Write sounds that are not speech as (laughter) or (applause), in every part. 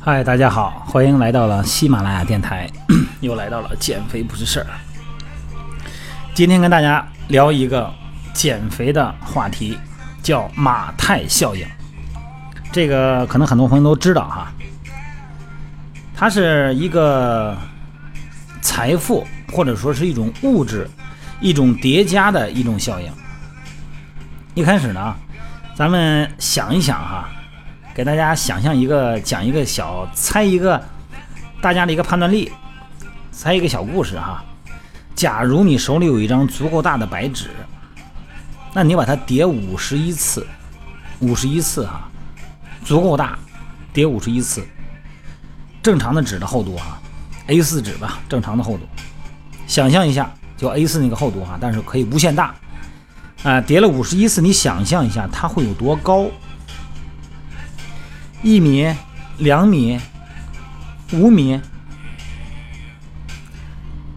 嗨，大家好，欢迎来到了喜马拉雅电台，(clears throat) 又来到了减肥不是事儿。今天跟大家聊一个减肥的话题，叫马太效应。这个可能很多朋友都知道哈，它是一个财富或者说是一种物质一种叠加的一种效应。一开始呢，咱们想一想哈，给大家想象一个讲一个小猜一个大家的一个判断力，猜一个小故事哈。假如你手里有一张足够大的白纸，那你把它叠五十一次，五十一次哈，足够大，叠五十一次。正常的纸的厚度啊，A4 纸吧，正常的厚度。想象一下，就 A4 那个厚度哈，但是可以无限大。啊，叠了五十一次，你想象一下，它会有多高？一米、两米、五米。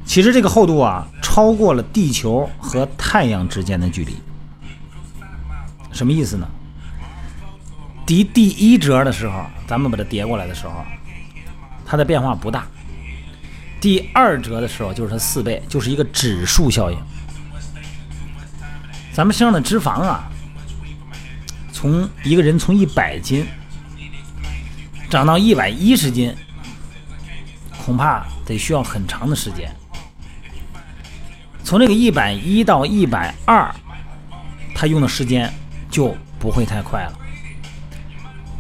其实这个厚度啊，超过了地球和太阳之间的距离。什么意思呢？叠第一折的时候，咱们把它叠过来的时候，它的变化不大。第二折的时候，就是它四倍，就是一个指数效应。咱们身上的脂肪啊，从一个人从一百斤长到一百一十斤，恐怕得需要很长的时间。从这个一百一到一百二，他用的时间就不会太快了。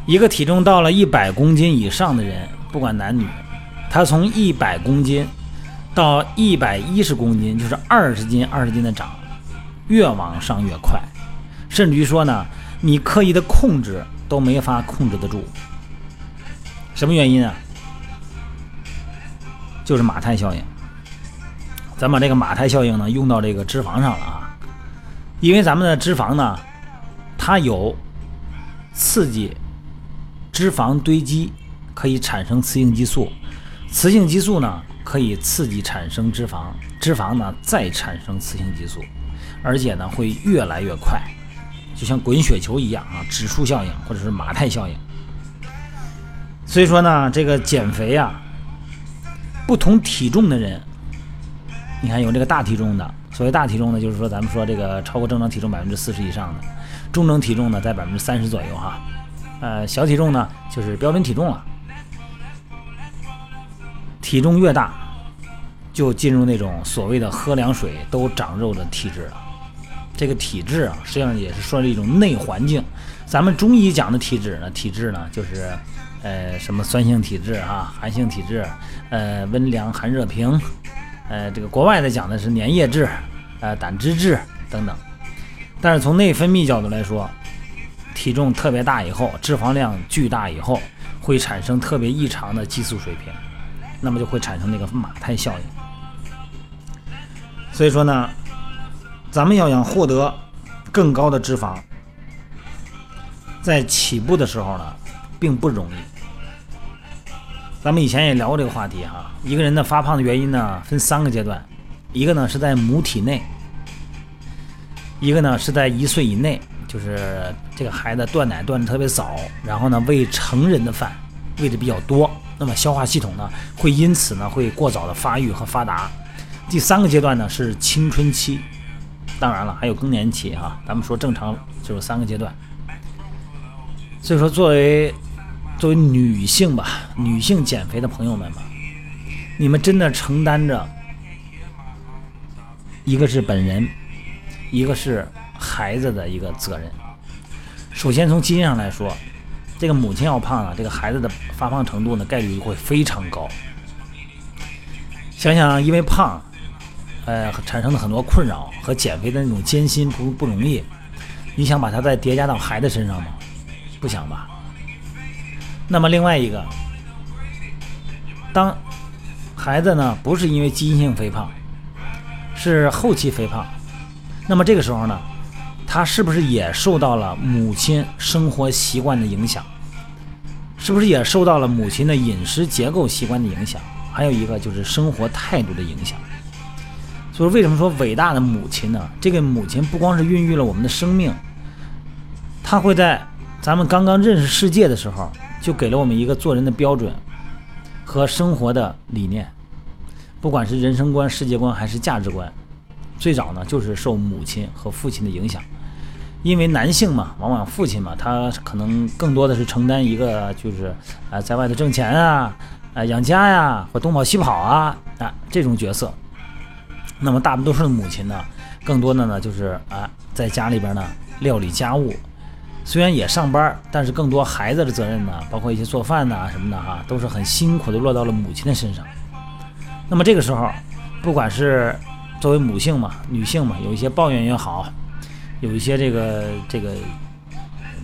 一个体重到了一百公斤以上的人，不管男女，他从一百公斤到一百一十公斤，就是二十斤、二十斤的长，越往上越快，甚至于说呢，你刻意的控制都没法控制得住。什么原因啊？就是马太效应。咱把这个马太效应呢用到这个脂肪上了啊，因为咱们的脂肪呢，它有刺激脂肪堆积，可以产生雌性激素，雌性激素呢可以刺激产生脂肪，脂肪呢再产生雌性激素，而且呢会越来越快，就像滚雪球一样啊，指数效应或者是马太效应。所以说呢，这个减肥啊，不同体重的人。你看，有这个大体重的，所谓大体重呢，就是说咱们说这个超过正常体重百分之四十以上的，中等体重呢在百分之三十左右哈，呃，小体重呢就是标准体重了。体重越大，就进入那种所谓的喝凉水都长肉的体质了。这个体质啊，实际上也是说了一种内环境。咱们中医讲的体质呢，体质呢就是呃什么酸性体质啊，寒性体质，呃温凉寒热平。呃，这个国外的讲的是粘液质，呃，胆汁质等等。但是从内分泌角度来说，体重特别大以后，脂肪量巨大以后，会产生特别异常的激素水平，那么就会产生那个马太效应。所以说呢，咱们要想获得更高的脂肪，在起步的时候呢，并不容易。咱们以前也聊过这个话题哈，一个人的发胖的原因呢，分三个阶段，一个呢是在母体内，一个呢是在一岁以内，就是这个孩子断奶断的特别早，然后呢喂成人的饭喂的比较多，那么消化系统呢会因此呢会过早的发育和发达。第三个阶段呢是青春期，当然了还有更年期哈，咱们说正常就是三个阶段。所以说作为。作为女性吧，女性减肥的朋友们吧，你们真的承担着一个是本人，一个是孩子的一个责任。首先从基因上来说，这个母亲要胖了，这个孩子的发胖程度呢概率会非常高。想想因为胖，呃产生的很多困扰和减肥的那种艰辛不不容易，你想把它再叠加到孩子身上吗？不想吧。那么另外一个，当孩子呢不是因为基因性肥胖，是后期肥胖，那么这个时候呢，他是不是也受到了母亲生活习惯的影响？是不是也受到了母亲的饮食结构习惯的影响？还有一个就是生活态度的影响。所以为什么说伟大的母亲呢？这个母亲不光是孕育了我们的生命，她会在咱们刚刚认识世界的时候，就给了我们一个做人的标准和生活的理念，不管是人生观、世界观还是价值观，最早呢就是受母亲和父亲的影响。因为男性嘛，往往父亲嘛，他可能更多的是承担一个就是啊，在外头挣钱啊，啊养家呀，或东跑西跑啊啊这种角色。那么大多数的母亲呢，更多的呢就是啊，在家里边呢料理家务，虽然也上班，但是更多孩子的责任呢，包括一些做饭呐什么的哈，都是很辛苦的落到了母亲的身上。那么这个时候，不管是作为母性嘛，女性嘛，有一些抱怨也好，有一些这个这个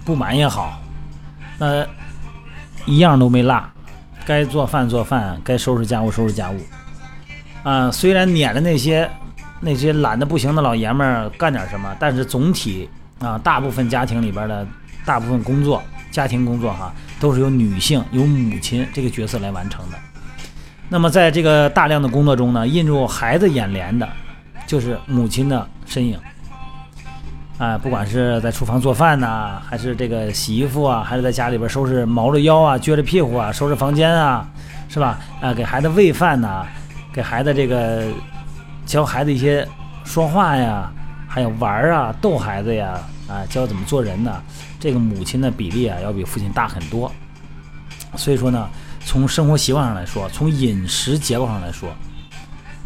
不满也好，那一样都没落，该做饭做饭，该收拾家务收拾家务。啊，虽然撵着那些那些懒得不行的老爷们儿干点什么，但是总体啊，大部分家庭里边的大部分工作，家庭工作哈，都是由女性、由母亲这个角色来完成的。那么在这个大量的工作中呢，映入孩子眼帘的，就是母亲的身影。啊，不管是在厨房做饭呐，还是这个洗衣服啊，还是在家里边收拾毛着腰啊、撅着屁股啊、收拾房间啊，是吧？啊，给孩子喂饭呐。给孩子这个教孩子一些说话呀，还有玩啊，逗孩子呀，啊，教怎么做人呢？这个母亲的比例啊，要比父亲大很多。所以说呢，从生活习惯上来说，从饮食结构上来说，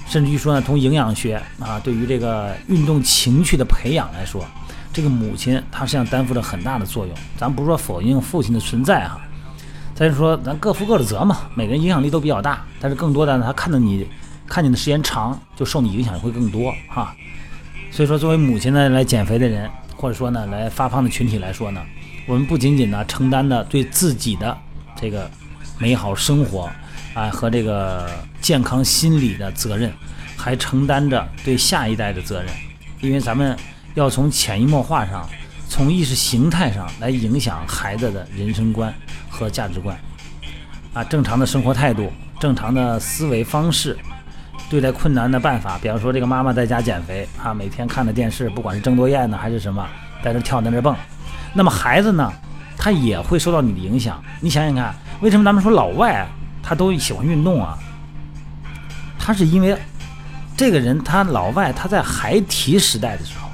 甚至于说呢，从营养学啊，对于这个运动情趣的培养来说，这个母亲她实际上担负着很大的作用。咱不是说否定父亲的存在哈，再是说咱各负各的责嘛，每个人影响力都比较大，但是更多的呢，他看到你。看见的时间长，就受你影响会更多哈。所以说，作为母亲呢来减肥的人，或者说呢来发胖的群体来说呢，我们不仅仅呢承担的对自己的这个美好生活啊和这个健康心理的责任，还承担着对下一代的责任。因为咱们要从潜移默化上，从意识形态上来影响孩子的人生观和价值观啊，正常的生活态度，正常的思维方式。对待困难的办法，比方说这个妈妈在家减肥啊，每天看着电视，不管是郑多燕呢还是什么，在这跳，在这蹦。那么孩子呢，他也会受到你的影响。你想想看，为什么咱们说老外他都喜欢运动啊？他是因为这个人，他老外他在孩提时代的时候，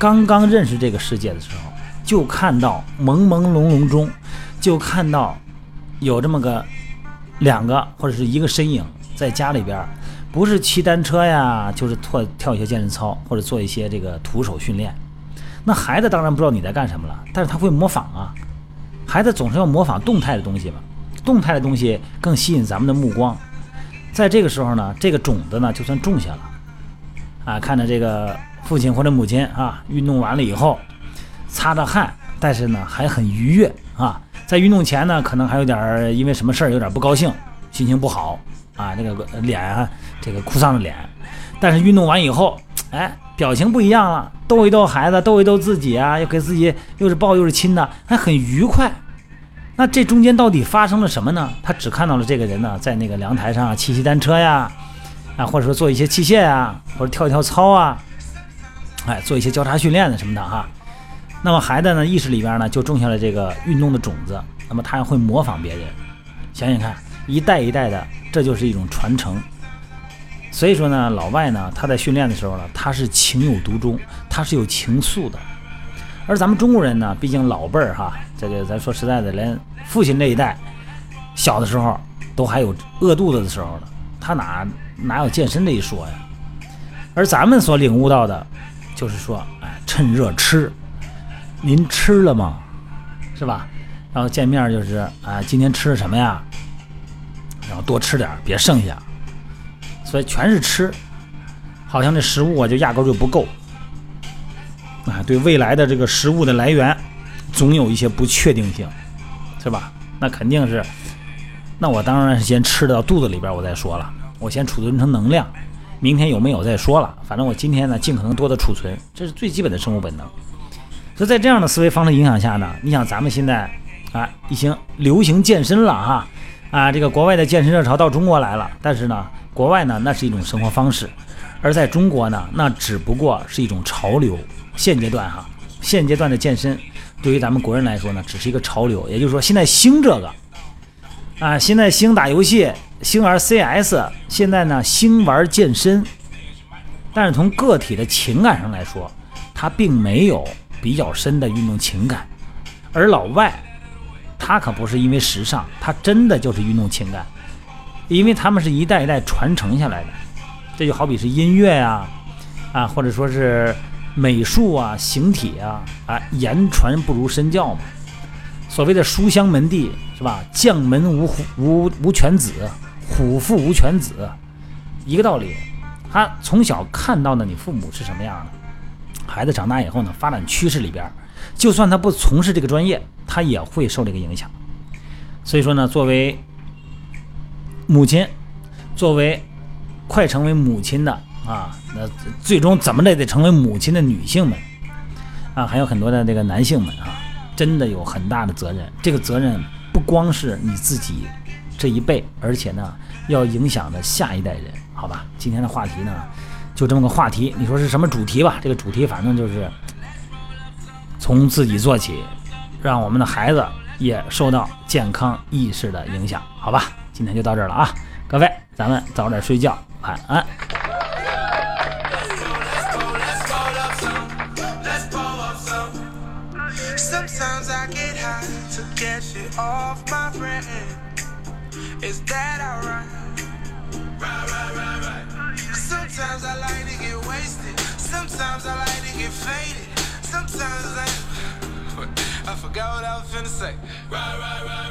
刚刚认识这个世界的时候，就看到朦朦胧胧中，就看到有这么个两个或者是一个身影在家里边。不是骑单车呀，就是跳跳一些健身操，或者做一些这个徒手训练。那孩子当然不知道你在干什么了，但是他会模仿啊。孩子总是要模仿动态的东西嘛，动态的东西更吸引咱们的目光。在这个时候呢，这个种子呢就算种下了。啊，看着这个父亲或者母亲啊，运动完了以后擦着汗，但是呢还很愉悦啊。在运动前呢，可能还有点因为什么事儿有点不高兴，心情不好。啊，这个脸啊，这个哭丧的脸，但是运动完以后，哎，表情不一样了，逗一逗孩子，逗一逗自己啊，又给自己又是抱又是亲的，还很愉快。那这中间到底发生了什么呢？他只看到了这个人呢，在那个凉台上骑骑单车呀，啊，或者说做一些器械啊，或者跳一跳操啊，哎，做一些交叉训练的什么的哈。那么孩子呢，意识里边呢，就种下了这个运动的种子，那么他会模仿别人。想想看，一代一代的。这就是一种传承，所以说呢，老外呢，他在训练的时候呢，他是情有独钟，他是有情愫的。而咱们中国人呢，毕竟老辈儿哈，这个咱说实在的，连父亲那一代小的时候都还有饿肚子的时候呢，他哪哪有健身这一说呀？而咱们所领悟到的，就是说，哎，趁热吃，您吃了吗？是吧？然后见面就是，啊，今天吃了什么呀？然后多吃点别剩下。所以全是吃，好像这食物啊就压根就不够。啊，对未来的这个食物的来源，总有一些不确定性，是吧？那肯定是，那我当然是先吃到肚子里边，我再说了，我先储存成能量，明天有没有再说了。反正我今天呢，尽可能多的储存，这是最基本的生物本能。所以在这样的思维方式影响下呢，你想咱们现在啊，已经流行健身了哈，啊，这个国外的健身热潮到中国来了，但是呢，国外呢那是一种生活方式，而在中国呢，那只不过是一种潮流。现阶段哈，现阶段的健身对于咱们国人来说呢，只是一个潮流，也就是说现在兴这个，啊，现在兴打游戏，星玩 CS，现在呢星玩健身，但是从个体的情感上来说，他并没有比较深的运动情感，而老外。他可不是因为时尚，他真的就是运动情感，因为他们是一代一代传承下来的。这就好比是音乐呀，啊，或者说是美术啊、形体啊，啊，言传不如身教嘛。所谓的书香门第是吧？将门无虎无无犬子，虎父无犬子，一个道理。他从小看到的你父母是什么样的，孩子长大以后呢，发展趋势里边。就算他不从事这个专业，他也会受这个影响。所以说呢，作为母亲，作为快成为母亲的啊，那最终怎么的也得成为母亲的女性们啊，还有很多的这个男性们啊，真的有很大的责任。这个责任不光是你自己这一辈，而且呢，要影响的下一代人。好吧，今天的话题呢，就这么个话题。你说是什么主题吧？这个主题反正就是。从自己做起，让我们的孩子也受到健康意识的影响，好吧？今天就到这儿了啊，各位，咱们早点睡觉，晚安。Sometimes I, Is that alright? Right, right, right, right. Sometimes I like to get wasted. Sometimes I like to get faded. Sometimes I, (laughs) I forgot what I was finna say. Right, right, right, right.